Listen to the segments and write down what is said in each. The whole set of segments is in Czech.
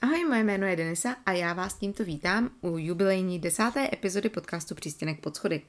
Ahoj, moje jméno je Denisa a já vás tímto vítám u jubilejní desáté epizody podcastu Přístěnek pod schody.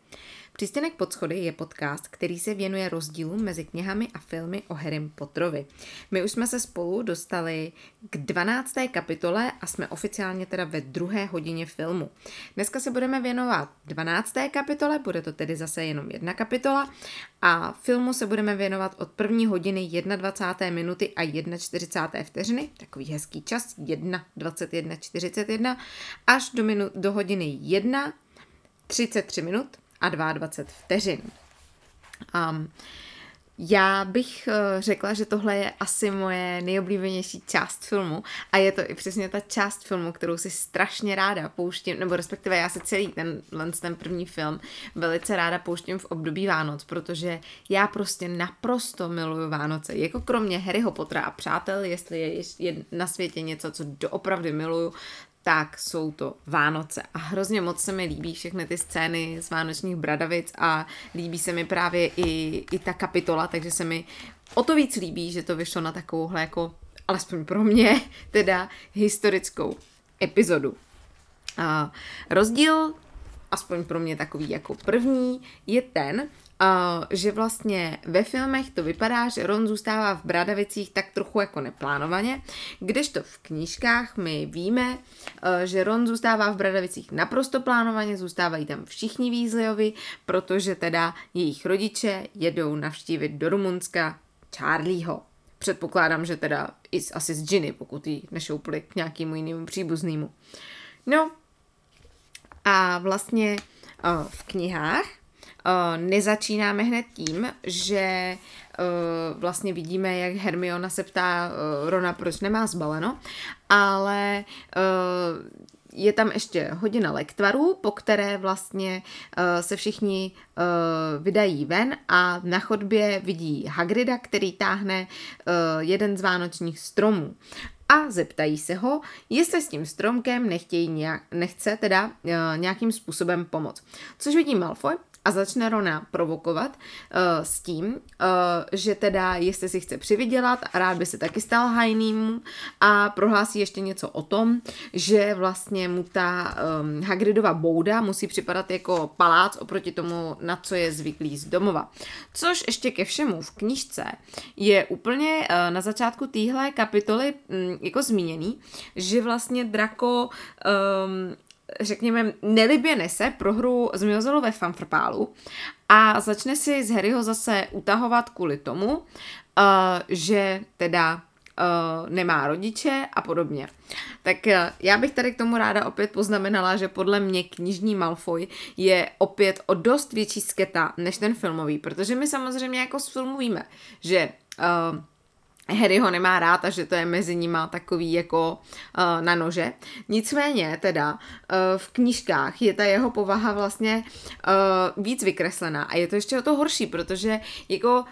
Přístěnek pod schody je podcast, který se věnuje rozdílům mezi knihami a filmy o Harrym Potterovi. My už jsme se spolu dostali k 12. kapitole a jsme oficiálně teda ve druhé hodině filmu. Dneska se budeme věnovat 12. kapitole, bude to tedy zase jenom jedna kapitola a filmu se budeme věnovat od první hodiny 21. minuty a 41. vteřiny, takový hezký čas, 1.21.41, až do, minu- do hodiny 1, 33 minut a 22 vteřin. Um, já bych eh, řekla, že tohle je asi moje nejoblíbenější část filmu a je to i přesně ta část filmu, kterou si strašně ráda pouštím, nebo respektive já se celý ten, ten první film velice ráda pouštím v období Vánoc, protože já prostě naprosto miluju Vánoce. Jako kromě Harryho Pottera a přátel, jestli je, je na světě něco, co doopravdy miluju, tak jsou to Vánoce. A hrozně moc se mi líbí všechny ty scény z Vánočních bradavic a líbí se mi právě i, i ta kapitola, takže se mi o to víc líbí, že to vyšlo na takovouhle jako, alespoň pro mě, teda historickou epizodu. A rozdíl, aspoň pro mě takový jako první, je ten, Že vlastně ve filmech to vypadá, že Ron zůstává v Bradavicích tak trochu jako neplánovaně, kdežto v knížkách my víme, uh, že Ron zůstává v Bradavicích naprosto plánovaně, zůstávají tam všichni Weasleyovi, protože teda jejich rodiče jedou navštívit do Rumunska Charlieho. Předpokládám, že teda i asi z Ginny, pokud ji nešoupli k nějakému jinému příbuznému. No a vlastně uh, v knihách nezačínáme hned tím, že uh, vlastně vidíme, jak Hermiona se ptá uh, Rona, proč nemá zbaleno, ale je tam ještě hodina lektvarů, po které vlastně se všichni vydají ven a na chodbě vidí Hagrida, který táhne jeden z vánočních stromů a zeptají se ho, jestli s tím stromkem nechtějí nějak, nechce teda nějakým způsobem pomoct. Což vidí Malfoy a začne Rona provokovat uh, s tím, uh, že teda jestli si chce přivydělat rád by se taky stal hajným a prohlásí ještě něco o tom, že vlastně mu ta um, Hagridova bouda musí připadat jako palác oproti tomu, na co je zvyklý z domova. Což ještě ke všemu v knížce je úplně uh, na začátku téhle kapitoly um, jako zmíněný, že vlastně Draco um, řekněme, nelibě nese prohru z Miozelu ve fanfrpálu a začne si z Harryho zase utahovat kvůli tomu, uh, že teda uh, nemá rodiče a podobně. Tak uh, já bych tady k tomu ráda opět poznamenala, že podle mě knižní Malfoy je opět o dost větší sketa než ten filmový, protože my samozřejmě jako z filmu víme, že uh, Harry ho nemá rád a že to je mezi nima takový jako uh, na nože. Nicméně teda uh, v knížkách je ta jeho povaha vlastně uh, víc vykreslená a je to ještě o to horší, protože jako uh,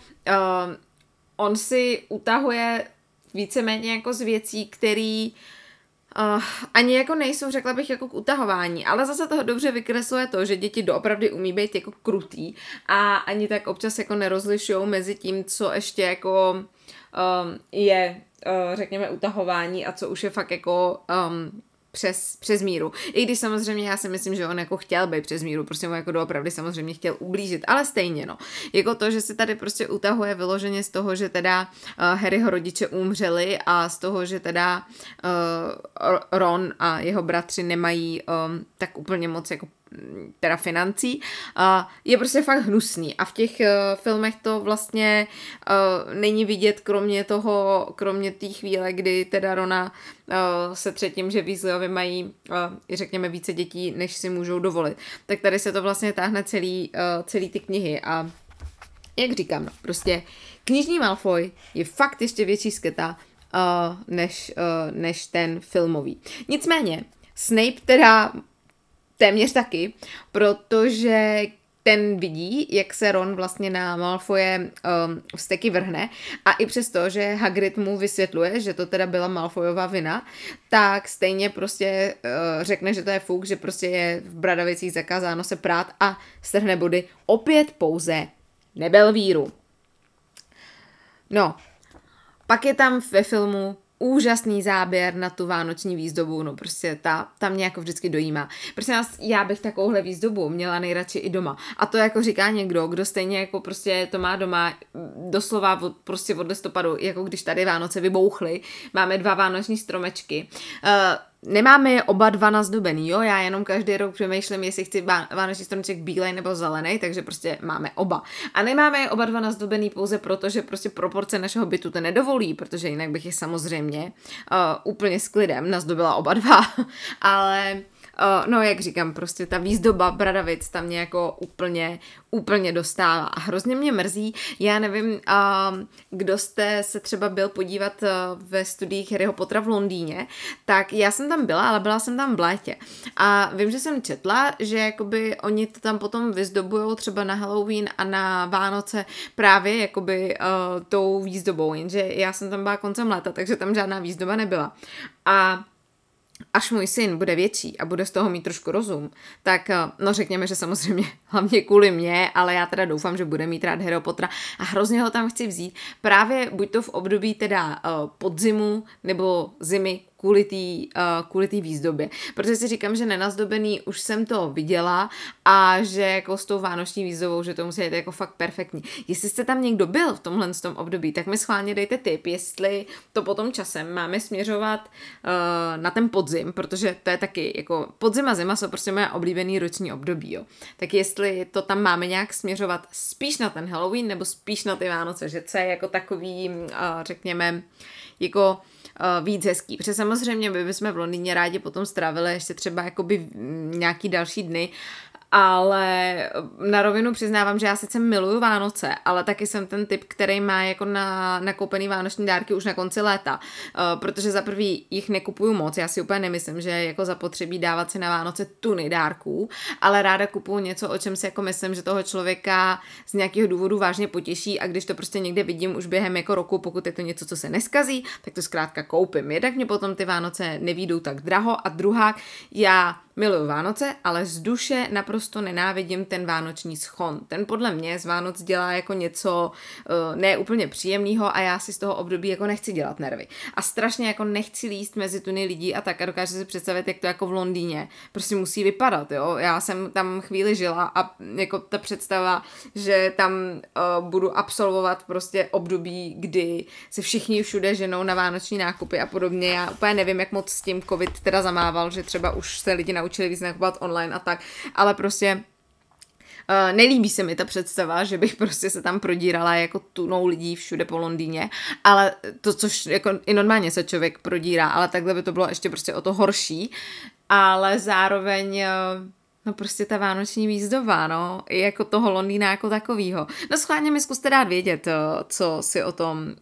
on si utahuje víceméně jako z věcí, který Uh, ani jako nejsou, řekla bych, jako k utahování, ale zase toho dobře vykresluje to, že děti doopravdy umí být jako krutý a ani tak občas jako nerozlišují mezi tím, co ještě jako um, je, uh, řekněme, utahování a co už je fakt jako um, přes, přes míru. I když samozřejmě já si myslím, že on jako chtěl být přes míru, prostě mu jako doopravdy samozřejmě chtěl ublížit, ale stejně no. Jako to, že se tady prostě utahuje vyloženě z toho, že teda uh, Harryho rodiče umřeli a z toho, že teda uh, Ron a jeho bratři nemají um, tak úplně moc jako teda financí, je prostě fakt hnusný a v těch uh, filmech to vlastně uh, není vidět kromě toho, kromě té chvíle, kdy teda Rona uh, se třetím, že Weasleyovi mají, řekněme, více dětí, než si můžou dovolit. Tak tady se to vlastně táhne celý, celý ty knihy a jak říkám, no, prostě knižní Malfoy je fakt ještě větší sketa než, než ten filmový. Nicméně, Snape teda téměř taky, protože ten vidí, jak se Ron vlastně na Malfoje um, vzteky vrhne a i přesto, že Hagrid mu vysvětluje, že to teda byla Malfoyova vina, tak stejně prostě uh, řekne, že to je fuk, že prostě je v Bradavicích zakázáno se prát a strhne body opět pouze nebel víru. No, pak je tam ve filmu úžasný záběr na tu vánoční výzdobu, no prostě ta, ta mě jako vždycky dojímá. Prostě nás, já bych takovouhle výzdobu měla nejradši i doma. A to jako říká někdo, kdo stejně jako prostě to má doma doslova od, prostě od listopadu, jako když tady Vánoce vybouchly, máme dva vánoční stromečky. Uh, Nemáme je oba dva nazdobený, jo, já jenom každý rok přemýšlím, jestli chci vánoční stromček bílej nebo zelený, takže prostě máme oba. A nemáme je oba dva nazdobený pouze proto, že prostě proporce našeho bytu to nedovolí, protože jinak bych je samozřejmě uh, úplně s klidem nazdobila oba dva, ale Uh, no, jak říkám, prostě ta výzdoba Bradavic tam mě jako úplně, úplně dostává. A hrozně mě mrzí, já nevím, uh, kdo jste se třeba byl podívat uh, ve studiích Harryho Pottera v Londýně, tak já jsem tam byla, ale byla jsem tam v létě. A vím, že jsem četla, že jakoby oni to tam potom vyzdobujou třeba na Halloween a na Vánoce právě jakoby uh, tou výzdobou, jenže já jsem tam byla koncem léta, takže tam žádná výzdoba nebyla. A až můj syn bude větší a bude z toho mít trošku rozum, tak eh, no řekněme, že samozřejmě hlavně kvůli mě, ale já teda doufám, že bude mít rád Harry Pottera a hrozně ho tam chci vzít. Právě buď to v období teda uh, podzimu nebo zimy kvůli té uh, kvůli tý výzdobě. Protože si říkám, že nenazdobený už jsem to viděla a že jako s tou vánoční výzdobou, že to musí být jako fakt perfektní. Jestli jste tam někdo byl v tomhle tom období, tak mi schválně dejte tip, jestli to potom časem máme směřovat uh, na ten podzim, protože to je taky jako podzim a zima jsou prostě moje oblíbený roční období, jo. Tak jestli to tam máme nějak směřovat spíš na ten Halloween nebo spíš na ty Vánoce, že co je jako takový, uh, řekněme, jako uh, víc hezký. Protože samozřejmě my bychom v Londýně rádi potom strávili ještě třeba jakoby nějaký další dny, ale na rovinu přiznávám, že já sice miluju Vánoce, ale taky jsem ten typ, který má jako na nakoupený vánoční dárky už na konci léta, uh, protože za prvý jich nekupuju moc, já si úplně nemyslím, že jako zapotřebí dávat si na Vánoce tuny dárků, ale ráda kupuju něco, o čem si jako myslím, že toho člověka z nějakého důvodu vážně potěší. A když to prostě někde vidím už během jako roku, pokud je to něco, co se neskazí, tak to zkrátka koupím. Jednak mě potom ty Vánoce nevídou tak draho. A druhá, já Miluju Vánoce, ale z duše naprosto nenávidím ten vánoční schon. Ten podle mě z Vánoc dělá jako něco uh, ne úplně příjemného a já si z toho období jako nechci dělat nervy. A strašně jako nechci líst mezi tuny lidí a tak a dokážu si představit, jak to jako v Londýně prostě musí vypadat, jo. Já jsem tam chvíli žila a jako ta představa, že tam uh, budu absolvovat prostě období, kdy se všichni všude ženou na vánoční nákupy a podobně. Já úplně nevím, jak moc s tím covid teda zamával, že třeba už se lidi na naučili víc nakupovat online a tak, ale prostě Uh, nelíbí se mi ta představa, že bych prostě se tam prodírala jako tunou lidí všude po Londýně, ale to, což jako i normálně se člověk prodírá, ale takhle by to bylo ještě prostě o to horší, ale zároveň uh, No prostě ta vánoční výzdoba, no, i jako toho Londýna jako takovýho. No schválně mi zkuste dát vědět, co si o tom,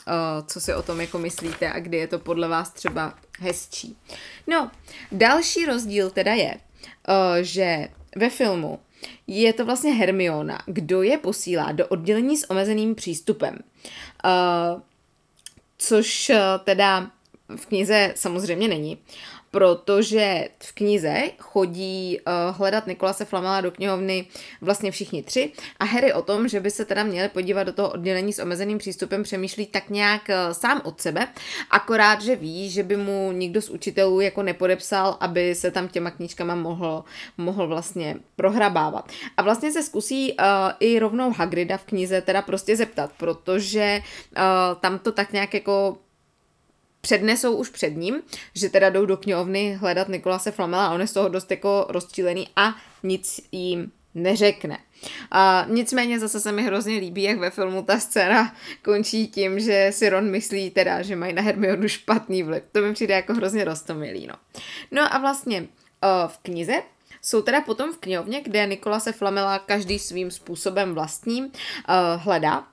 co si o tom jako myslíte a kdy je to podle vás třeba hezčí. No, další rozdíl teda je, že ve filmu je to vlastně Hermiona, kdo je posílá do oddělení s omezeným přístupem. Což teda v knize samozřejmě není protože v knize chodí uh, hledat Nikolase Flamela do knihovny vlastně všichni tři a Harry o tom, že by se teda měli podívat do toho oddělení s omezeným přístupem, přemýšlí tak nějak uh, sám od sebe, akorát, že ví, že by mu nikdo z učitelů jako nepodepsal, aby se tam těma knížkama mohl, mohl vlastně prohrabávat. A vlastně se zkusí uh, i rovnou Hagrida v knize teda prostě zeptat, protože uh, tam to tak nějak jako přednesou už před ním, že teda jdou do knihovny hledat Nikolase Flamela a on je z toho dost jako rozčílený a nic jim neřekne. A nicméně zase se mi hrozně líbí, jak ve filmu ta scéna končí tím, že si Ron myslí teda, že mají na Hermionu špatný vliv. To mi přijde jako hrozně rostomilý, no. No a vlastně uh, v knize jsou teda potom v knihovně, kde Nikolase Flamela každý svým způsobem vlastním uh, hledá.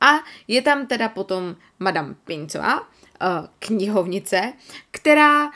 A je tam teda potom Madame Pincová, knihovnice, která uh,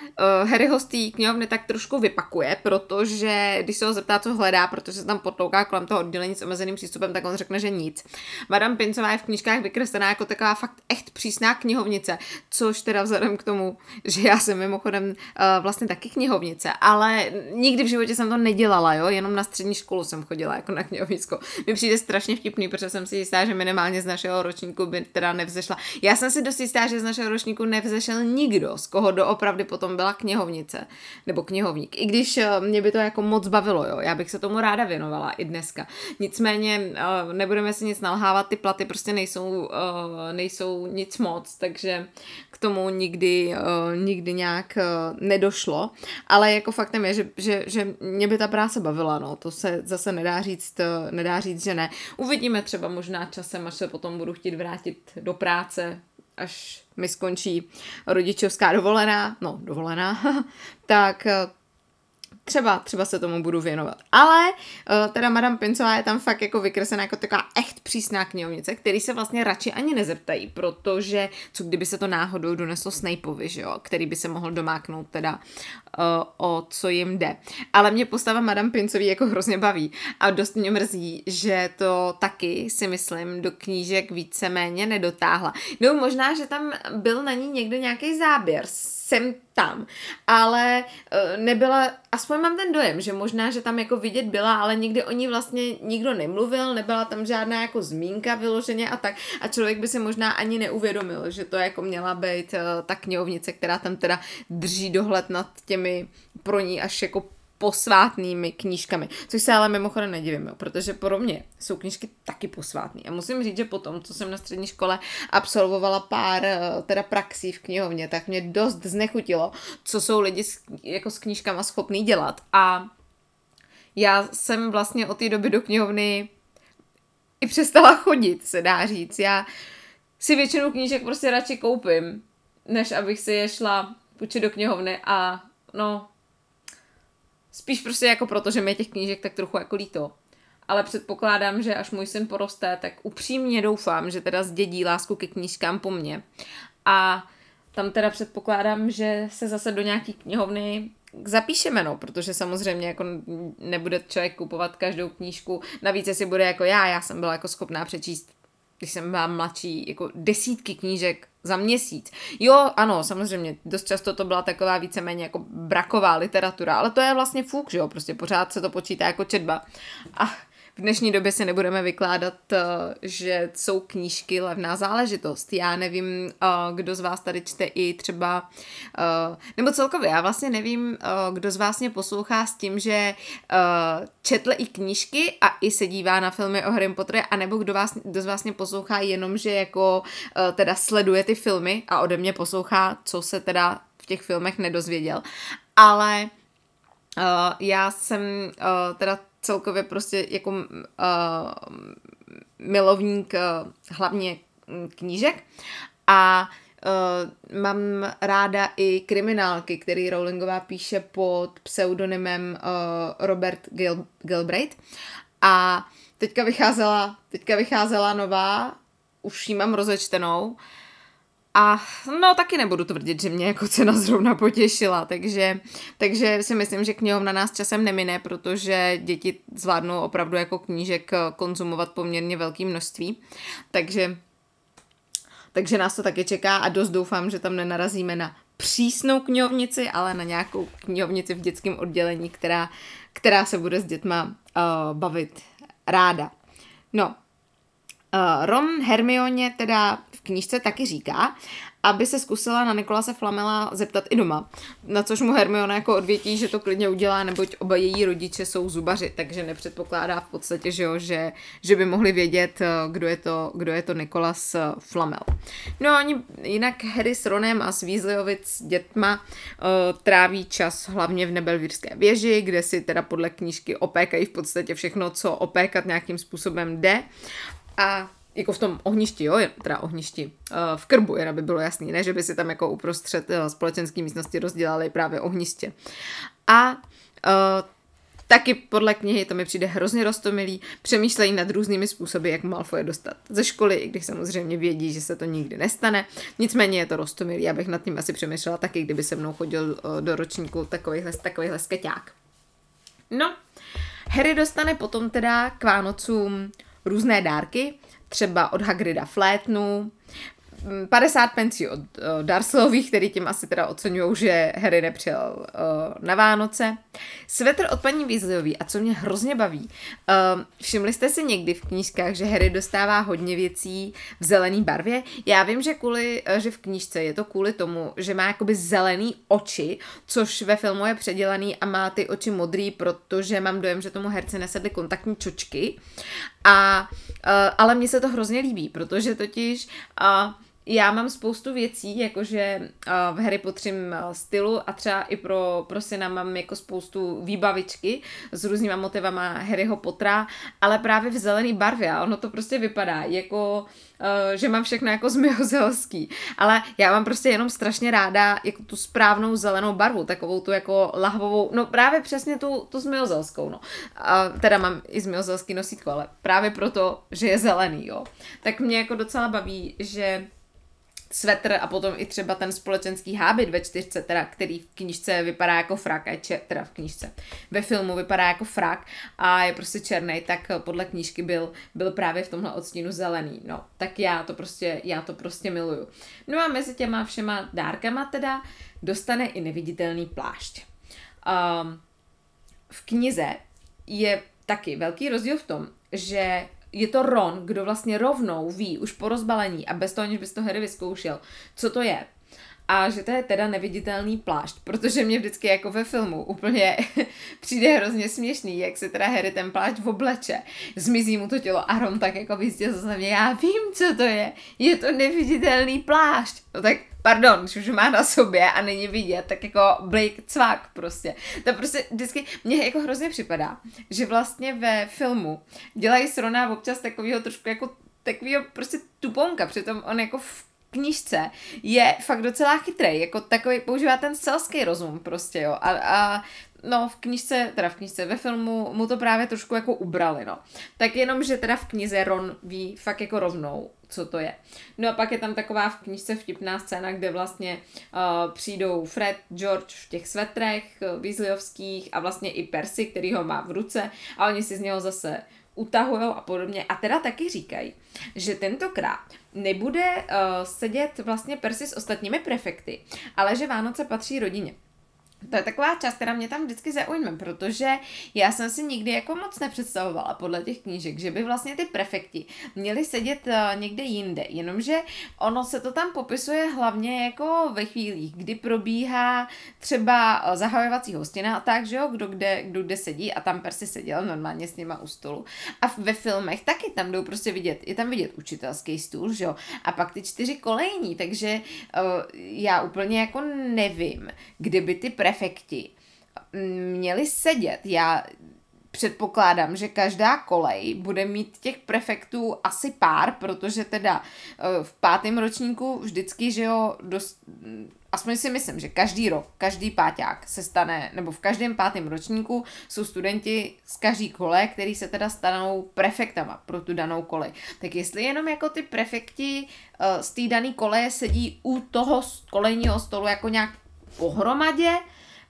Harryho z té knihovny tak trošku vypakuje, protože když se ho zeptá, co hledá, protože se tam potlouká kolem toho oddělení s omezeným přístupem, tak on řekne, že nic. Madame Pincová je v knížkách vykreslená jako taková fakt echt přísná knihovnice, což teda vzhledem k tomu, že já jsem mimochodem uh, vlastně taky knihovnice, ale nikdy v životě jsem to nedělala, jo, jenom na střední školu jsem chodila jako na knihovnicko. Mi přijde strašně vtipný, protože jsem si jistá, že minimálně z našeho ročníku by teda nevzešla. Já jsem si dost jistá, že z našeho ročníku ročníku nevzešel nikdo, z koho doopravdy potom byla knihovnice nebo knihovník. I když eh, mě by to jako moc bavilo, jo, já bych se tomu ráda věnovala i dneska. Nicméně eh, nebudeme si nic nalhávat, ty platy prostě nejsou, eh, nejsou nic moc, takže k tomu nikdy, nikdy nějak nedošlo. Ale jako faktem je, že, že, že mě by ta práce bavila, no, to se zase nedá říct, nedá říct, že ne. Uvidíme třeba možná časem, až se potom budu chtít vrátit do práce, až mi skončí rodičovská dovolená, no dovolená, tak třeba, třeba se tomu budu věnovat. Ale uh, teda Madame Pincová je tam fakt jako vykreslená jako taková echt přísná knihovnice, který se vlastně radši ani nezeptají, protože co kdyby se to náhodou doneslo Snapeovi, že jo, který by se mohl domáknout teda uh, o co jim jde. Ale mě postava Madame Pincový jako hrozně baví a dost mě mrzí, že to taky si myslím do knížek víceméně nedotáhla. No možná, že tam byl na ní někde nějaký záběr jsem tam, ale uh, nebyla, aspoň mám ten dojem, že možná, že tam jako vidět byla, ale nikdy o ní vlastně nikdo nemluvil, nebyla tam žádná jako zmínka vyloženě a tak. A člověk by si možná ani neuvědomil, že to jako měla být uh, ta knihovnice, která tam teda drží dohled nad těmi pro ní až jako posvátnými knížkami, což se ale mimochodem nedivím, jo, protože pro mě jsou knížky taky posvátné. A musím říct, že potom, co jsem na střední škole absolvovala pár eh, teda praxí v knihovně, tak mě dost znechutilo, co jsou lidi s, jako s knížkama schopní dělat. A já jsem vlastně od té doby do knihovny i přestala chodit, se dá říct. Já si většinu knížek prostě radši koupím, než abych si je šla půjčit do knihovny a no, Spíš prostě jako proto, že mi těch knížek tak trochu jako líto. Ale předpokládám, že až můj syn poroste, tak upřímně doufám, že teda zdědí lásku ke knížkám po mně. A tam teda předpokládám, že se zase do nějaký knihovny zapíšeme, no, protože samozřejmě jako nebude člověk kupovat každou knížku, navíc si bude jako já, já jsem byla jako schopná přečíst když jsem byla mladší, jako desítky knížek za měsíc. Jo, ano, samozřejmě, dost často to byla taková víceméně jako braková literatura, ale to je vlastně fuk, že jo, prostě pořád se to počítá jako četba. A v dnešní době se nebudeme vykládat, eh, že jsou knížky levná záležitost. Já nevím, eh, kdo z vás tady čte i třeba, eh, nebo celkově, já vlastně nevím, kdo z vás mě poslouchá s tím, že četl i knížky a i se dívá na filmy o Harry Potteru, anebo kdo, vás, kdo z vás mě poslouchá jenom, že jako teda sleduje ty filmy a ode mě poslouchá, co se teda v těch filmech nedozvěděl. Ale Uh, já jsem uh, teda celkově prostě jako uh, milovník uh, hlavně knížek. A uh, mám ráda i kriminálky, který Rowlingová píše pod pseudonymem uh, Robert Gil- Gilbreth a teďka vycházela, teďka vycházela nová, už ji mám rozečtenou a no taky nebudu tvrdit, že mě jako cena zrovna potěšila, takže, takže si myslím, že knihovna nás časem nemine, protože děti zvládnou opravdu jako knížek konzumovat poměrně velké množství, takže, takže nás to taky čeká a dost doufám, že tam nenarazíme na přísnou knihovnici, ale na nějakou knihovnici v dětském oddělení, která, která se bude s dětma uh, bavit ráda. No, uh, Ron Hermioně teda knížce taky říká, aby se zkusila na Nikolase Flamela zeptat i doma. Na což mu Hermiona jako odvětí, že to klidně udělá, neboť oba její rodiče jsou zubaři, takže nepředpokládá v podstatě, že, jo, že, že by mohli vědět, eh, kdo je to, kdo je to Nikolas eh, Flamel. No a oni jinak Harry s Ronem a s Weasleyovic dětma uh, tráví čas hlavně v Nebelvírské věži, kde si teda podle knížky opékají v podstatě všechno, co opékat nějakým způsobem jde. A jako v tom ohništi, jo, teda ohništi, uh, v krbu, jen aby bylo jasný, ne, že by si tam jako uprostřed uh, společenské místnosti rozdělali právě ohniště. A uh, taky podle knihy, to mi přijde hrozně rostomilý, přemýšlejí nad různými způsoby, jak Malfoje dostat ze školy, i když samozřejmě vědí, že se to nikdy nestane. Nicméně je to rostomilý, já bych nad tím asi přemýšlela taky, kdyby se mnou chodil do ročníku takovýhle, takovýhle skeťák. No, Harry dostane potom teda k Vánocům různé dárky, třeba od Hagrida flétnu, 50 pencí od Darslových, který tím asi teda oceňují, že Harry nepřijel na Vánoce. Svetr od paní Weasleyový a co mě hrozně baví. Všimli jste si někdy v knížkách, že Harry dostává hodně věcí v zelené barvě? Já vím, že, kvůli, že v knížce je to kvůli tomu, že má jakoby zelený oči, což ve filmu je předělaný a má ty oči modrý, protože mám dojem, že tomu herci nesedly kontaktní čočky. A, uh, ale mně se to hrozně líbí, protože totiž uh, já mám spoustu věcí, jakože uh, v Harry Potterem uh, stylu a třeba i pro, pro syna mám jako spoustu výbavičky s různýma motivama Harryho Pottera, ale právě v zelený barvě a ono to prostě vypadá jako, uh, že mám všechno jako zmiozelský, ale já mám prostě jenom strašně ráda jako tu správnou zelenou barvu, takovou tu jako lahvovou, no právě přesně tu, tu zmiozelskou, no. A teda mám i zmiozelský nosítko, ale právě proto, že je zelený, jo. Tak mě jako docela baví, že svetr a potom i třeba ten společenský hábit ve čtyřce, teda, který v knižce vypadá jako frak, a če, teda v knižce, ve filmu vypadá jako frak a je prostě černý, tak podle knížky byl, byl právě v tomhle odstínu zelený. No, tak já to prostě, já to prostě miluju. No a mezi těma všema dárkama teda dostane i neviditelný plášť. Um, v knize je taky velký rozdíl v tom, že je to Ron, kdo vlastně rovnou ví už po rozbalení a bez toho, aniž bys to Harry vyzkoušel, co to je. A že to je teda neviditelný plášť, protože mě vždycky jako ve filmu úplně přijde hrozně směšný, jak se teda Harry ten plášť obleče, zmizí mu to tělo a Ron tak jako vyzdě za mě, já vím, co to je, je to neviditelný plášť. No tak pardon, když už má na sobě a není vidět, tak jako Blake cvak prostě. To prostě vždycky, mně jako hrozně připadá, že vlastně ve filmu dělají s Rona občas takového trošku jako takového prostě tuponka, přitom on jako v knížce je fakt docela chytrý, jako takový, používá ten selský rozum prostě, jo, a, a no v knižce, teda v knižce, ve filmu mu to právě trošku jako ubrali, no. Tak jenom, že teda v knize Ron ví fakt jako rovnou, co to je. No a pak je tam taková v knižce vtipná scéna, kde vlastně uh, přijdou Fred, George v těch svetrech uh, Weasleyovských a vlastně i Percy, který ho má v ruce a oni si z něho zase utahují a podobně. A teda taky říkají, že tentokrát nebude uh, sedět vlastně Percy s ostatními prefekty, ale že Vánoce patří rodině. To je taková část, která mě tam vždycky zaujme, protože já jsem si nikdy jako moc nepředstavovala podle těch knížek, že by vlastně ty prefekti měli sedět uh, někde jinde, jenomže ono se to tam popisuje hlavně jako ve chvílích, kdy probíhá třeba uh, zahajovací hostina a tak, že jo, kdo kde, kdo kde sedí a tam Persi seděl normálně s nima u stolu. A ve filmech taky tam jdou prostě vidět, je tam vidět učitelský stůl, že jo, a pak ty čtyři kolejní, takže uh, já úplně jako nevím, kdyby ty prefekti měli sedět. Já předpokládám, že každá kolej bude mít těch prefektů asi pár, protože teda eh, v pátém ročníku vždycky, že jo, dost, aspoň si myslím, že každý rok, každý páťák se stane, nebo v každém pátém ročníku jsou studenti z každý kole, který se teda stanou prefektama pro tu danou kolej. Tak jestli jenom jako ty prefekti uh, z té dané koleje sedí u toho kolejního stolu jako nějak pohromadě,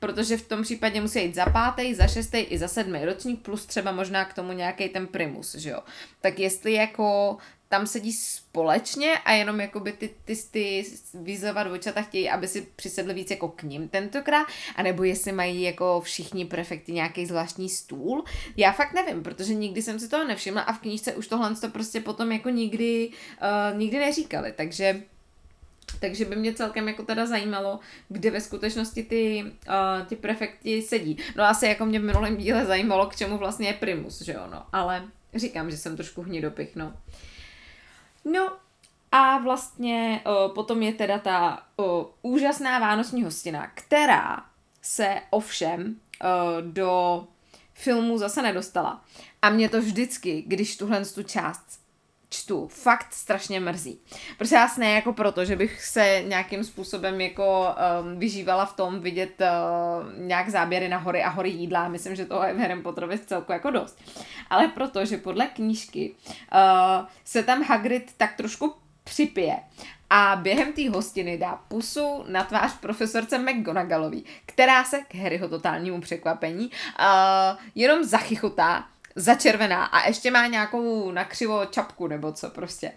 protože v tom případě musí jít za pátý, za šestý i za sedmý ročník, plus třeba možná k tomu nějaký ten primus, že jo. Tak jestli jako tam sedí společně a jenom jakoby ty, ty, ty výzova dvojčata chtějí, aby si přisedli víc jako k ním tentokrát, anebo jestli mají jako všichni prefekty nějaký zvláštní stůl. Já fakt nevím, protože nikdy jsem si toho nevšimla a v knížce už tohle to prostě potom jako nikdy, uh, nikdy neříkali, takže takže by mě celkem jako teda zajímalo, kde ve skutečnosti ty, uh, ty prefekti sedí. No asi jako mě v minulém díle zajímalo, k čemu vlastně je primus, že jo, no. Ale říkám, že jsem trošku hnidopich, no. No a vlastně uh, potom je teda ta uh, úžasná vánoční hostina, která se ovšem uh, do filmu zase nedostala. A mě to vždycky, když tuhle tu část čtu, fakt strašně mrzí. Prostě já ne jako proto, že bych se nějakým způsobem jako um, vyžívala v tom vidět uh, nějak záběry na hory a hory jídla. Myslím, že to je v Harry Potterovi celku jako dost. Ale proto, že podle knížky uh, se tam Hagrid tak trošku připije a během té hostiny dá pusu na tvář profesorce McGonagallový, která se k Harryho totálnímu překvapení uh, jenom zachychotá začervená a ještě má nějakou nakřivo čapku nebo co prostě.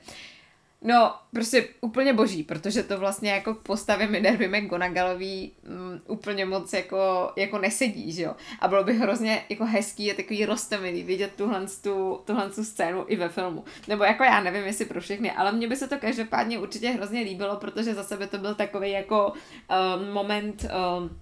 No, prostě úplně boží, protože to vlastně jako k postavě Minervy McGonagallový um, úplně moc jako, jako nesedí, že jo. A bylo by hrozně jako hezký a takový roztomilý vidět tuhle, tu, tuhle tu scénu i ve filmu. Nebo jako já nevím, jestli pro všechny, ale mně by se to každopádně určitě hrozně líbilo, protože za sebe to byl takový jako um, moment um,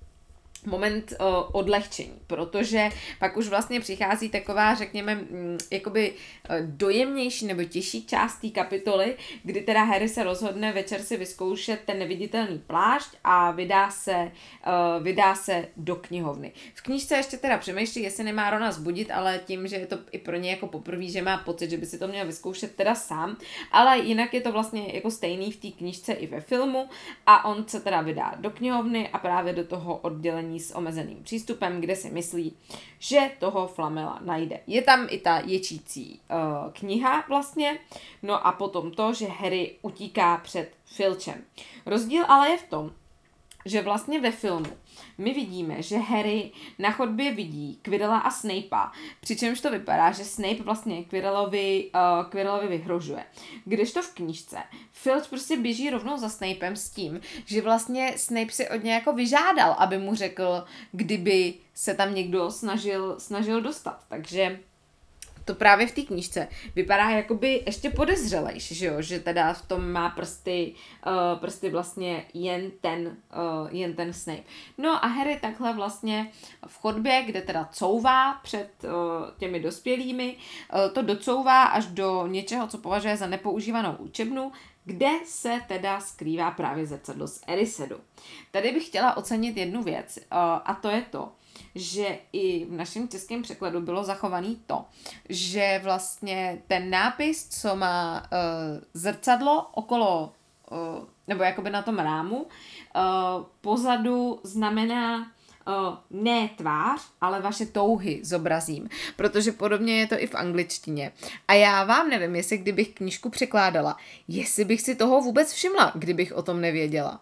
moment uh, odlehčení, protože pak už vlastně přichází taková, řekněme, mm, jakoby uh, dojemnější nebo těžší část té kapitoly, kdy teda Harry se rozhodne večer si vyzkoušet ten neviditelný plášť a vydá se, uh, vydá se do knihovny. V knížce ještě teda přemýšlí, jestli nemá Rona zbudit, ale tím, že je to i pro ně jako poprvé, že má pocit, že by si to měl vyzkoušet teda sám, ale jinak je to vlastně jako stejný v té knížce i ve filmu a on se teda vydá do knihovny a právě do toho oddělení s omezeným přístupem, kde si myslí, že toho Flamela najde. Je tam i ta ječící uh, kniha vlastně, no a potom to, že Harry utíká před Filčem. Rozdíl ale je v tom, že vlastně ve filmu my vidíme, že Harry na chodbě vidí Quirrella a Snape'a, přičemž to vypadá, že Snape vlastně Quirrellovi, uh, Quirrellovi vyhrožuje. Když to v knížce, Filch prostě běží rovnou za Snapem s tím, že vlastně Snape si od něj jako vyžádal, aby mu řekl, kdyby se tam někdo snažil, snažil dostat. Takže to právě v té knížce vypadá jakoby ještě podezřelejší, že jo, že teda v tom má prsty, uh, prsty vlastně jen ten, uh, jen ten Snape. No a Harry takhle vlastně v chodbě, kde teda couvá před uh, těmi dospělými, uh, to docouvá až do něčeho, co považuje za nepoužívanou učebnu, kde se teda skrývá právě zrcadlo z Erisedu. Tady bych chtěla ocenit jednu věc uh, a to je to, že i v našem českém překladu bylo zachovaný to, že vlastně ten nápis, co má uh, zrcadlo okolo, uh, nebo jakoby na tom rámu, uh, pozadu znamená ne tvář, ale vaše touhy zobrazím, protože podobně je to i v angličtině. A já vám nevím, jestli kdybych knížku překládala, jestli bych si toho vůbec všimla, kdybych o tom nevěděla.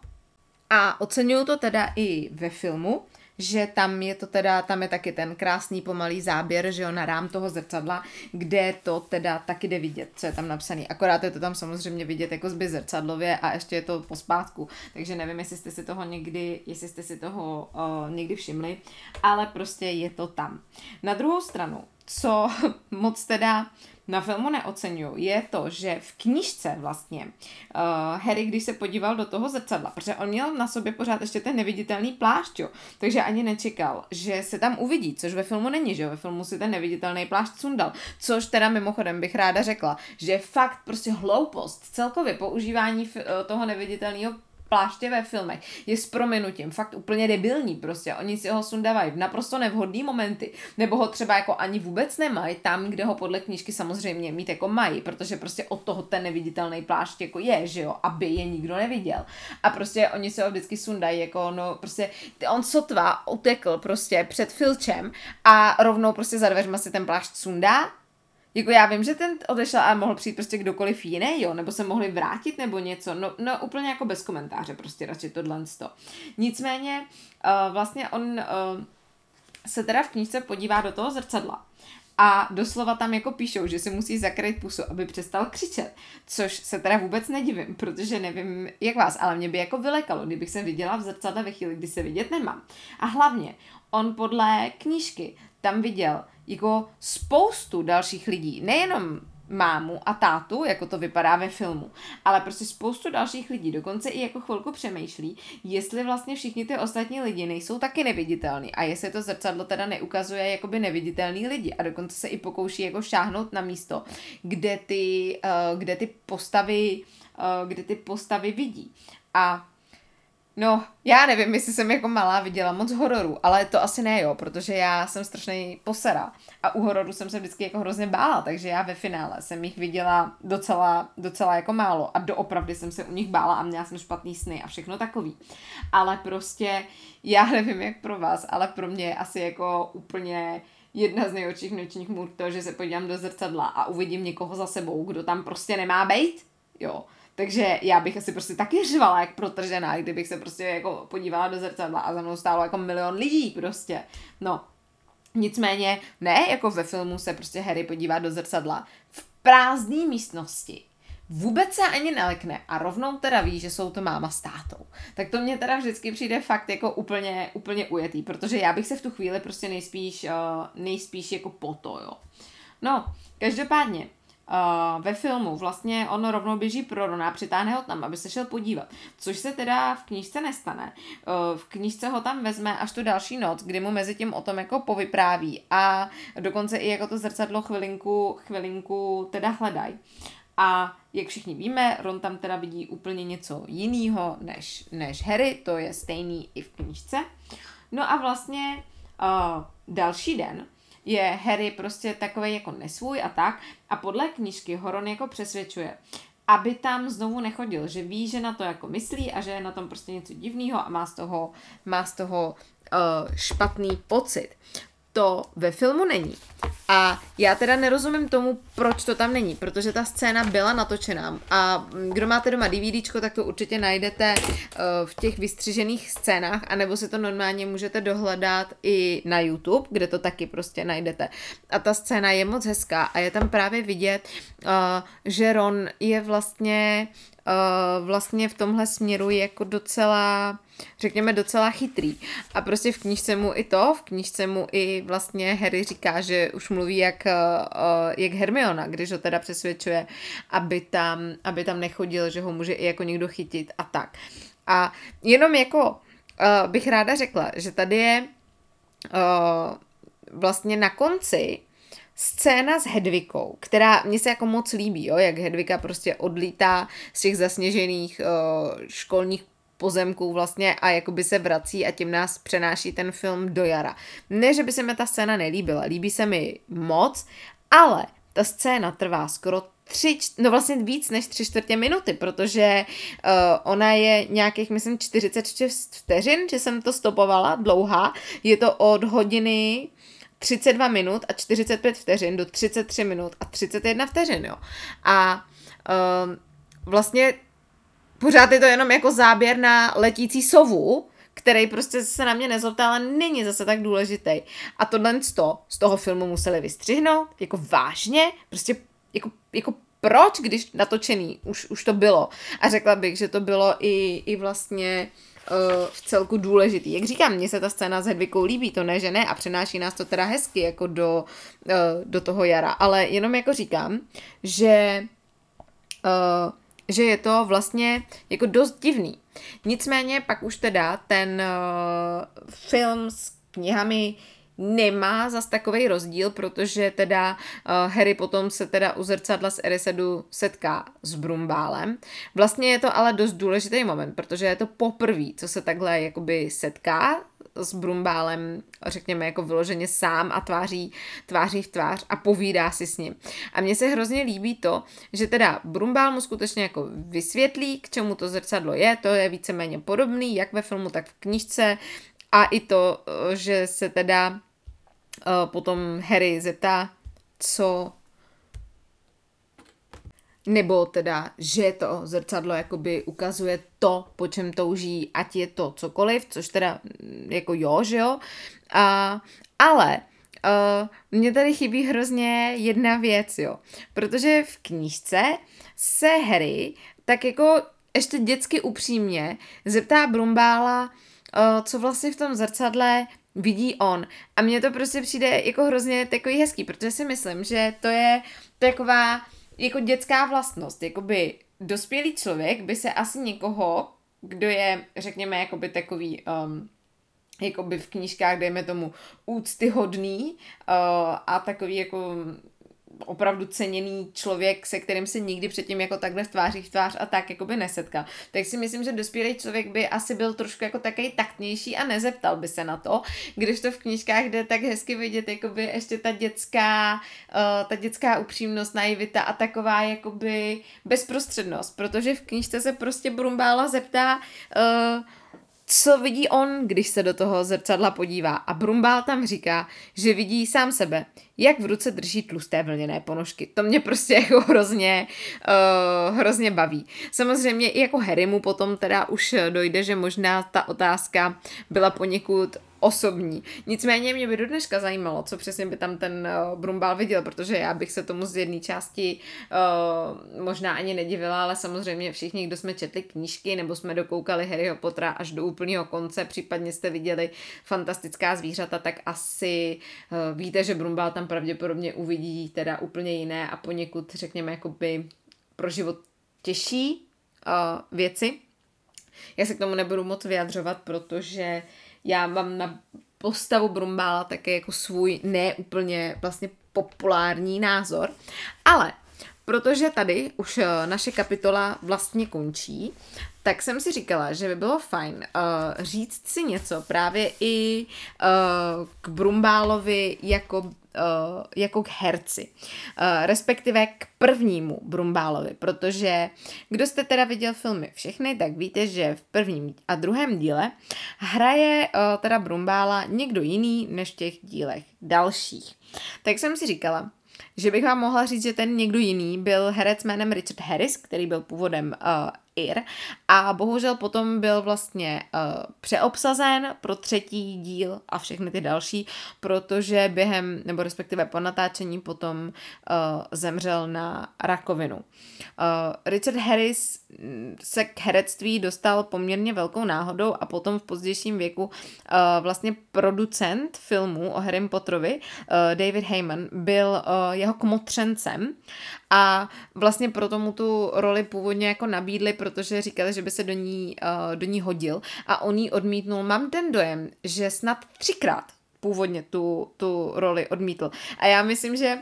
A oceňuju to teda i ve filmu, že tam je to teda, tam je taky ten krásný pomalý záběr, že jo, na rám toho zrcadla, kde to teda taky jde vidět, co je tam napsaný. Akorát je to tam samozřejmě vidět jako zby zrcadlově a ještě je to pospátku, takže nevím, jestli jste si toho někdy, jestli jste si toho uh, někdy všimli, ale prostě je to tam. Na druhou stranu, co moc teda na filmu neocenuju, je to, že v knížce vlastně uh, Harry, když se podíval do toho zrcadla, protože on měl na sobě pořád ještě ten neviditelný plášť, jo, takže ani nečekal, že se tam uvidí, což ve filmu není, že jo, ve filmu si ten neviditelný plášť sundal, což teda mimochodem bych ráda řekla, že fakt prostě hloupost, celkově používání toho neviditelného pláště ve filmech je s prominutím fakt úplně debilní prostě. Oni si ho sundávají v naprosto nevhodný momenty, nebo ho třeba jako ani vůbec nemají tam, kde ho podle knížky samozřejmě mít jako mají, protože prostě od toho ten neviditelný plášť jako je, že jo, aby je nikdo neviděl. A prostě oni se ho vždycky sundají jako, no prostě on sotva utekl prostě před filčem a rovnou prostě za dveřma si ten plášť sundá jako já vím, že ten odešel a mohl přijít prostě kdokoliv jiný, jo, nebo se mohli vrátit nebo něco, no, no úplně jako bez komentáře, prostě radši tohle to. Nicméně uh, vlastně on uh, se teda v knížce podívá do toho zrcadla a doslova tam jako píšou, že si musí zakrýt pusu, aby přestal křičet. Což se teda vůbec nedivím, protože nevím, jak vás, ale mě by jako vylekalo, kdybych se viděla v zrcadle ve chvíli, kdy se vidět nemám. A hlavně, on podle knížky tam viděl jako spoustu dalších lidí, nejenom mámu a tátu, jako to vypadá ve filmu, ale prostě spoustu dalších lidí, dokonce i jako chvilku přemýšlí, jestli vlastně všichni ty ostatní lidi nejsou taky neviditelní. A jestli to zrcadlo teda neukazuje jakoby neviditelný lidi. A dokonce se i pokouší jako šáhnout na místo, kde ty, uh, kde ty postavy uh, kde ty postavy vidí. A No, já nevím, jestli jsem jako malá viděla moc hororů, ale to asi ne jo, protože já jsem strašný posera a u hororu jsem se vždycky jako hrozně bála, takže já ve finále jsem jich viděla docela, docela jako málo a doopravdy jsem se u nich bála a měla jsem špatný sny a všechno takový. Ale prostě já nevím jak pro vás, ale pro mě je asi jako úplně jedna z nejhorších nočních můr to, že se podívám do zrcadla a uvidím někoho za sebou, kdo tam prostě nemá být. Jo, takže já bych asi prostě taky řvala jak protržená, kdybych se prostě jako podívala do zrcadla a za mnou stálo jako milion lidí prostě. No, nicméně ne, jako ve filmu se prostě Harry podívá do zrcadla v prázdné místnosti vůbec se ani nelekne a rovnou teda ví, že jsou to máma s tátou. Tak to mě teda vždycky přijde fakt jako úplně, úplně ujetý, protože já bych se v tu chvíli prostě nejspíš, uh, nejspíš jako po to, jo. No, každopádně, uh, ve filmu vlastně on rovnou běží pro Rona, přitáhne ho tam, aby se šel podívat. Což se teda v knížce nestane. Uh, v knížce ho tam vezme až tu další noc, kdy mu mezi tím o tom jako povypráví a dokonce i jako to zrcadlo chvilinku, chvilinku teda hledají. A jak všichni víme, Ron tam teda vidí úplně něco jiného než, než Harry, to je stejný i v knížce. No a vlastně uh, další den je Harry prostě takový jako nesvůj a tak a podle knížky Horon jako přesvědčuje, aby tam znovu nechodil, že ví, že na to jako myslí a že je na tom prostě něco divného a má z toho, má z toho uh, špatný pocit to ve filmu není. A já teda nerozumím tomu, proč to tam není, protože ta scéna byla natočená a kdo máte doma DVDčko, tak to určitě najdete uh, v těch vystřižených scénách, anebo si to normálně můžete dohledat i na YouTube, kde to taky prostě najdete. A ta scéna je moc hezká a je tam právě vidět, uh, že Ron je vlastně uh, vlastně v tomhle směru jako docela, řekněme, docela chytrý. A prostě v knížce mu i to, v knížce mu i vlastně Harry říká, že už mluví jak, uh, jak Hermiona, když ho teda přesvědčuje, aby tam, aby tam nechodil, že ho může i jako někdo chytit a tak. A jenom jako uh, bych ráda řekla, že tady je vlastně na konci scéna s Hedvikou, která mně se jako moc líbí, jo, jak Hedvika prostě odlítá z těch zasněžených uh, školních pozemků vlastně a jakoby se vrací a tím nás přenáší ten film do jara. Ne, že by se mi ta scéna nelíbila, líbí se mi moc, ale ta scéna trvá skoro tři, no vlastně víc než tři čtvrtě minuty, protože uh, ona je nějakých, myslím, 46 vteřin, že jsem to stopovala, dlouhá. Je to od hodiny 32 minut a 45 vteřin do 33 minut a 31 vteřin, jo. A um, vlastně pořád je to jenom jako záběr na letící sovu, který prostě se na mě nezlobte, ale není zase tak důležitý. A tohle z toho filmu museli vystřihnout, jako vážně, prostě jako, jako proč, když natočený už, už to bylo. A řekla bych, že to bylo i, i vlastně uh, v celku důležitý. Jak říkám, mně se ta scéna s Hedvikou líbí, to ne, že ne, a přenáší nás to teda hezky jako do, uh, do toho jara, ale jenom jako říkám, že uh, že je to vlastně jako dost divný. Nicméně pak už teda ten uh, film s knihami nemá zas takový rozdíl, protože teda uh, Harry potom se teda u zrcadla z Erisedu setká s Brumbálem. Vlastně je to ale dost důležitý moment, protože je to poprvé, co se takhle jakoby setká s Brumbálem, řekněme, jako vyloženě sám a tváří, tváří v tvář a povídá si s ním. A mně se hrozně líbí to, že teda Brumbál mu skutečně jako vysvětlí, k čemu to zrcadlo je, to je víceméně podobný, jak ve filmu, tak v knižce, a i to, že se teda uh, potom Harry zeptá, co nebo teda, že to zrcadlo jakoby ukazuje to, po čem touží, ať je to cokoliv, což teda mm, jako jo, že jo. A, ale uh, mně tady chybí hrozně jedna věc, jo. Protože v knížce se Harry tak jako ještě dětsky upřímně zeptá Brumbála, uh, co vlastně v tom zrcadle vidí on. A mně to prostě přijde jako hrozně takový hezký, protože si myslím, že to je taková jako dětská vlastnost, jakoby dospělý člověk by se asi někoho, kdo je, řekněme, jakoby takový, um, jakoby v knížkách, dejme tomu, úctyhodný uh, a takový jako opravdu ceněný člověk, se kterým se nikdy předtím jako takhle v tváří v tvář a tak jako by nesetkal. Tak si myslím, že dospělý člověk by asi byl trošku jako takový taktnější a nezeptal by se na to, když to v knížkách jde tak hezky vidět, jakoby ještě ta dětská, uh, ta dětská upřímnost, naivita a taková jakoby bezprostřednost, protože v knížce se prostě Brumbála zeptá uh, co vidí on, když se do toho zrcadla podívá. A Brumbál tam říká, že vidí sám sebe, jak v ruce drží tlusté vlněné ponožky. To mě prostě jako hrozně, uh, hrozně baví. Samozřejmě i jako Harry mu potom teda už dojde, že možná ta otázka byla poněkud osobní. Nicméně mě by do dneška zajímalo, co přesně by tam ten uh, Brumbál viděl, protože já bych se tomu z jedné části uh, možná ani nedivila, ale samozřejmě všichni, kdo jsme četli knížky nebo jsme dokoukali Harryho Pottera až do úplného konce, případně jste viděli fantastická zvířata, tak asi uh, víte, že Brumbál tam pravděpodobně uvidí teda úplně jiné a poněkud, řekněme, jakoby pro život těžší uh, věci. Já se k tomu nebudu moc vyjadřovat, protože já mám na postavu Brumbála také jako svůj neúplně vlastně populární názor, ale protože tady už eh, naše kapitola vlastně končí, tak jsem si říkala, že by bylo fajn uh, říct si něco právě i uh, k Brumbálovi jako, uh, jako k herci. Uh, respektive k prvnímu Brumbálovi, protože kdo jste teda viděl filmy všechny, tak víte, že v prvním a druhém díle hraje uh, teda Brumbála někdo jiný než v těch dílech dalších. Tak jsem si říkala, že bych vám mohla říct, že ten někdo jiný byl herec jménem Richard Harris, který byl původem Ir a bohužel potom byl vlastně uh, přeobsazen pro třetí díl a všechny ty další, protože během, nebo respektive po natáčení potom uh, zemřel na rakovinu. Uh, Richard Harris se k herectví dostal poměrně velkou náhodou a potom v pozdějším věku uh, vlastně producent filmu o Harry Potterovi, uh, David Heyman, byl uh, jeho kmotřencem a vlastně proto mu tu roli původně jako nabídli, protože říkali, že by se do ní, uh, do ní hodil a on ji odmítnul. Mám ten dojem, že snad třikrát původně tu, tu roli odmítl. A já myslím, že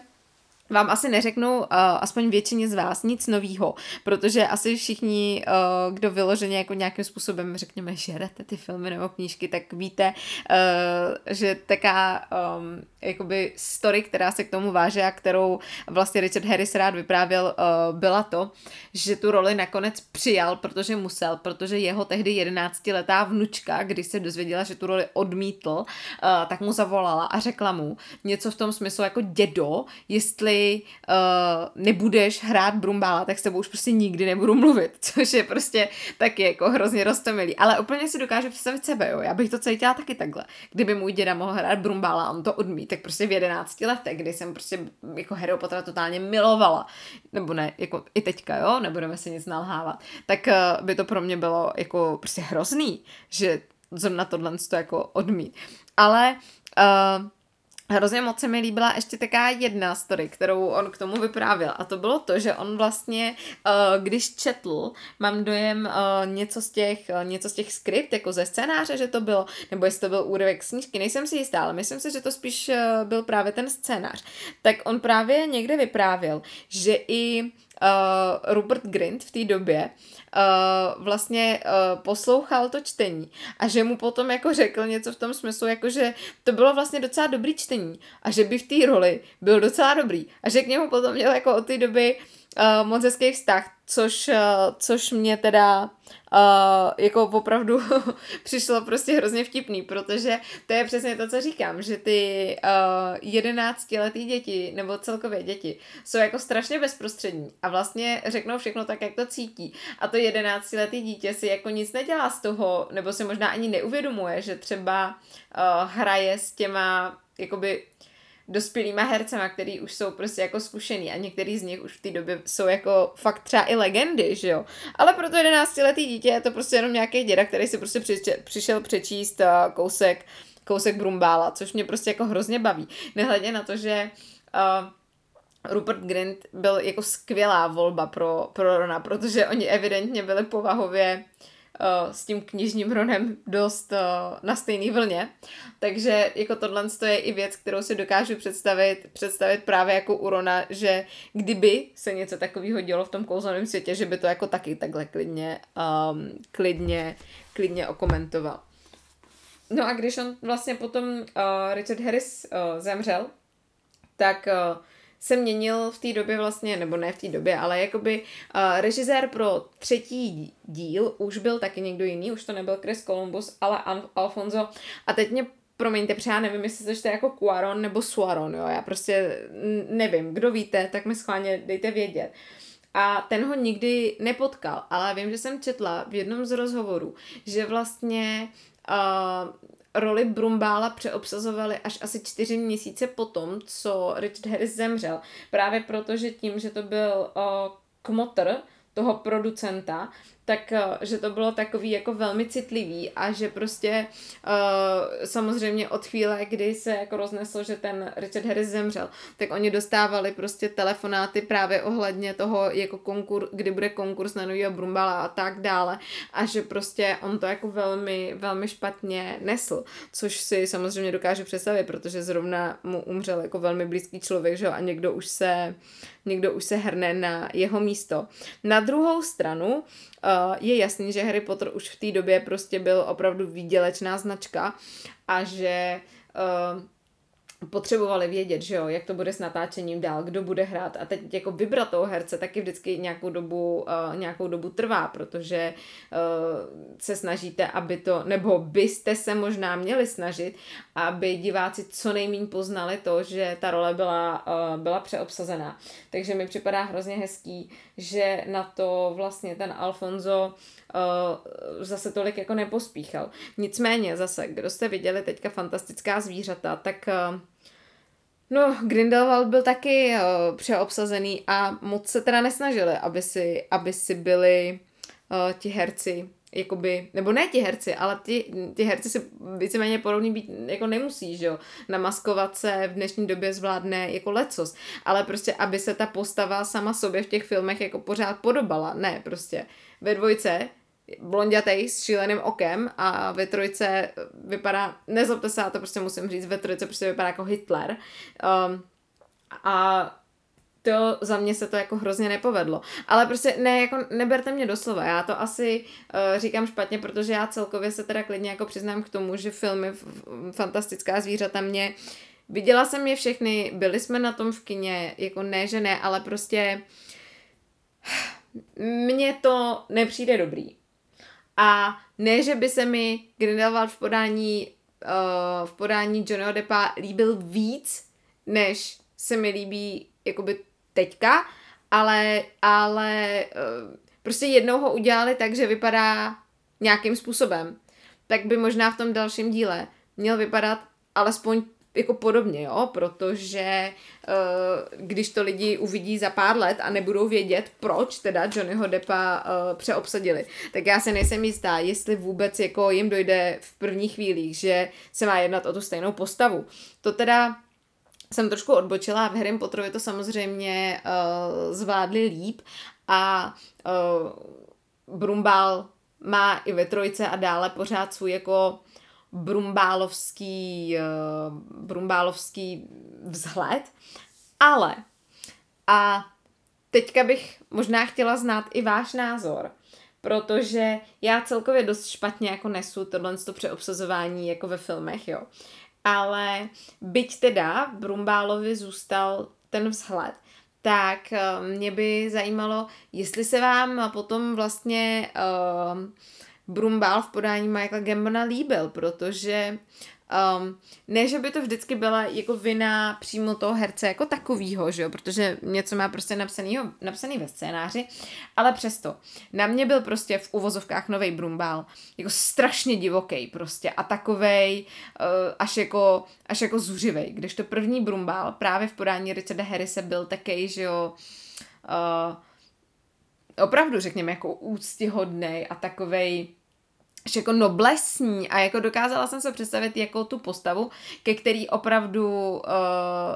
vám asi neřeknu, uh, aspoň většině z vás, nic novýho, protože asi všichni, uh, kdo vyloženě jako nějakým způsobem, řekněme, žerete ty filmy nebo knížky, tak víte, uh, že taká um, jakoby story, která se k tomu váže a kterou vlastně Richard Harris rád vyprávěl, uh, byla to, že tu roli nakonec přijal, protože musel, protože jeho tehdy 11-letá vnučka, když se dozvěděla, že tu roli odmítl, uh, tak mu zavolala a řekla mu něco v tom smyslu jako dědo, jestli uh, nebudeš hrát Brumbála, tak s tebou už prostě nikdy nebudu mluvit, což je prostě taky jako hrozně roztomilý. Ale úplně si dokážu představit sebe, jo. Já bych to cítila taky takhle. Kdyby můj děda mohl hrát Brumbála a on to odmít, tak prostě v 11 letech, kdy jsem prostě jako Harry Pottera totálně milovala, nebo ne, jako i teďka, jo, nebudeme se nic nalhávat, tak uh, by to pro mě bylo jako prostě hrozný, že zrovna tohle to jako odmít. Ale uh, Hrozně moc se mi líbila ještě taká jedna story, kterou on k tomu vyprávěl. A to bylo to, že on vlastně, uh, když četl, mám dojem uh, něco, z těch, uh, něco z těch skript, jako ze scénáře, že to bylo, nebo jestli to byl úryvek snížky, nejsem si jistá, ale myslím si, že to spíš byl právě ten scénář. Tak on právě někde vyprávěl, že i uh, Rupert Grint v té době uh, vlastně uh, poslouchal to čtení a že mu potom jako řekl něco v tom smyslu, jako že to bylo vlastně docela dobrý čtení a že by v té roli byl docela dobrý. A že k němu potom měl jako od té doby uh, moc hezký vztah, což, uh, což mě teda uh, jako opravdu přišlo prostě hrozně vtipný, protože to je přesně to, co říkám, že ty uh, jedenáctiletý děti, nebo celkově děti, jsou jako strašně bezprostřední a vlastně řeknou všechno tak, jak to cítí. A to jedenáctiletý dítě si jako nic nedělá z toho, nebo si možná ani neuvědomuje, že třeba uh, hraje s těma jakoby dospělýma hercema, který už jsou prostě jako zkušený a některý z nich už v té době jsou jako fakt třeba i legendy, že jo. Ale pro to 11 letý dítě je to prostě jenom nějaký děda, který si prostě přišel přečíst uh, kousek, kousek Brumbála, což mě prostě jako hrozně baví. Nehledě na to, že uh, Rupert Grint byl jako skvělá volba pro, pro Rona, protože oni evidentně byli povahově uh, s tím knižním Ronem dost uh, na stejné vlně. Takže jako tohle je i věc, kterou si dokážu představit, představit právě jako u Rona, že kdyby se něco takového dělo v tom kouzelném světě, že by to jako taky takhle klidně, um, klidně, klidně okomentoval. No a když on vlastně potom uh, Richard Harris uh, zemřel, tak uh, se měnil v té době vlastně, nebo ne v té době, ale jakoby uh, režisér pro třetí díl už byl taky někdo jiný, už to nebyl Chris Columbus, ale Al- Alfonso. A teď mě promiňte, protože já nevím, jestli to jako Cuaron nebo Suaron, jo, já prostě nevím, kdo víte, tak mi schválně dejte vědět. A ten ho nikdy nepotkal, ale vím, že jsem četla v jednom z rozhovorů, že vlastně uh, roli Brumbála přeobsazovali až asi čtyři měsíce potom, co Richard Harris zemřel. Právě proto, že tím, že to byl uh, kmotr toho producenta, tak eh, že to bylo takový jako velmi citlivý a že prostě uh, samozřejmě od chvíle, kdy se jako rozneslo, že ten Richard Harris zemřel, tak oni dostávali prostě telefonáty právě ohledně toho, jako konkur, kdy bude konkurs na novýho Brumbala a tak dále a že prostě on to jako velmi, velmi špatně nesl, což si samozřejmě dokážu představit, protože zrovna mu umřel jako velmi blízký člověk, že a někdo už se někdo už se hrne na jeho místo. Na druhou stranu uh, je jasný, že Harry Potter už v té době prostě byl opravdu výdělečná značka a že uh, potřebovali vědět, že jo, jak to bude s natáčením dál, kdo bude hrát a teď jako vybrat toho herce taky vždycky nějakou dobu, uh, nějakou dobu trvá, protože uh, se snažíte, aby to, nebo byste se možná měli snažit, aby diváci co nejméně poznali to, že ta role byla, uh, byla přeobsazená. Takže mi připadá hrozně hezký, že na to vlastně ten Alfonso uh, zase tolik jako nepospíchal. Nicméně zase, kdo jste viděli teďka fantastická zvířata, tak uh, No, Grindelwald byl taky uh, přeobsazený a moc se teda nesnažili, aby si, aby si byli uh, ti herci, jakoby, nebo ne ti herci, ale ti, ti herci si víceméně podobný být jako nemusí, že jo. Namaskovat se v dnešní době zvládne jako lecos, ale prostě, aby se ta postava sama sobě v těch filmech jako pořád podobala. Ne, prostě ve dvojce blondětej s šíleným okem a ve trojce vypadá, nezlobte se, já to prostě musím říct, ve trojce prostě vypadá jako Hitler. Um, a to za mě se to jako hrozně nepovedlo. Ale prostě ne, jako neberte mě doslova, já to asi uh, říkám špatně, protože já celkově se teda klidně jako přiznám k tomu, že filmy Fantastická zvířata mě Viděla jsem je všechny, byli jsme na tom v kině, jako ne, že ne, ale prostě mně to nepřijde dobrý. A ne, že by se mi Grindelwald v podání, uh, v podání Johnnyho Deppa líbil víc, než se mi líbí jakoby teďka, ale, ale uh, prostě jednou ho udělali tak, že vypadá nějakým způsobem. Tak by možná v tom dalším díle měl vypadat alespoň jako podobně, jo, protože uh, když to lidi uvidí za pár let a nebudou vědět, proč teda Johnnyho Deppa uh, přeobsadili, tak já se nejsem jistá, jestli vůbec jako jim dojde v prvních chvílích, že se má jednat o tu stejnou postavu. To teda jsem trošku odbočila, v Harry Potterovi to samozřejmě uh, zvládli líp a Brumbál má i ve trojce a dále pořád svůj jako brumbálovský, uh, brumbálovský vzhled, ale a teďka bych možná chtěla znát i váš názor, protože já celkově dost špatně jako nesu tohle přeobsazování jako ve filmech, jo. Ale byť teda Brumbálovi zůstal ten vzhled, tak eh, mě by zajímalo, jestli se vám potom vlastně uh, Brumbál v podání Michaela Gambona líbil, protože Um, ne, že by to vždycky byla jako vina přímo toho herce jako takovýho, že jo, protože něco má prostě napsanýho, napsaný ve scénáři, ale přesto. Na mě byl prostě v uvozovkách nový Brumbál, jako strašně divoký prostě a takovej uh, až jako, až jako zuřivej, kdežto první Brumbál právě v podání Richarda Harrise byl taký, že jo, uh, opravdu řekněme jako úctihodný a takovej jako noblesní a jako dokázala jsem se představit jako tu postavu, ke který opravdu uh,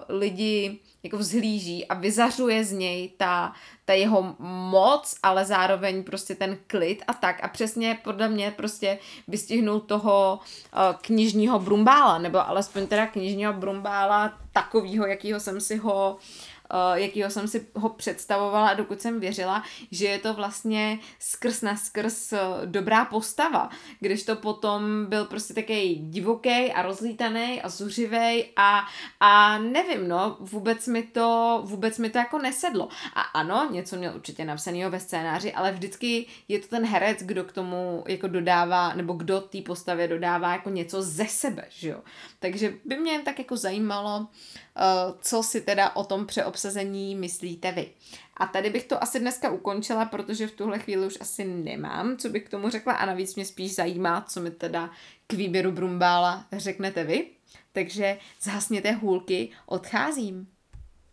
lidi jako vzhlíží a vyzařuje z něj ta, ta jeho moc, ale zároveň prostě ten klid a tak. A přesně podle mě prostě vystihnul toho uh, knižního brumbála, nebo alespoň teda knižního brumbála takovýho, jakýho jsem si ho uh, jakýho jsem si ho představovala, dokud jsem věřila, že je to vlastně skrz na skrz uh, dobrá postava, když to potom byl prostě takový divoký a rozlítaný a zuřivý a, a nevím, no, vůbec mi to, vůbec mi to jako nesedlo. A ano, něco měl určitě napsaného ve scénáři, ale vždycky je to ten herec, kdo k tomu jako dodává, nebo kdo té postavě dodává jako něco ze sebe, že jo. Takže by mě tak jako zajímalo, uh, co si teda o tom přeobsazení obsazení myslíte vy. A tady bych to asi dneska ukončila, protože v tuhle chvíli už asi nemám, co bych k tomu řekla a navíc mě spíš zajímá, co mi teda k výběru Brumbála řeknete vy. Takže zhasněte hůlky, odcházím.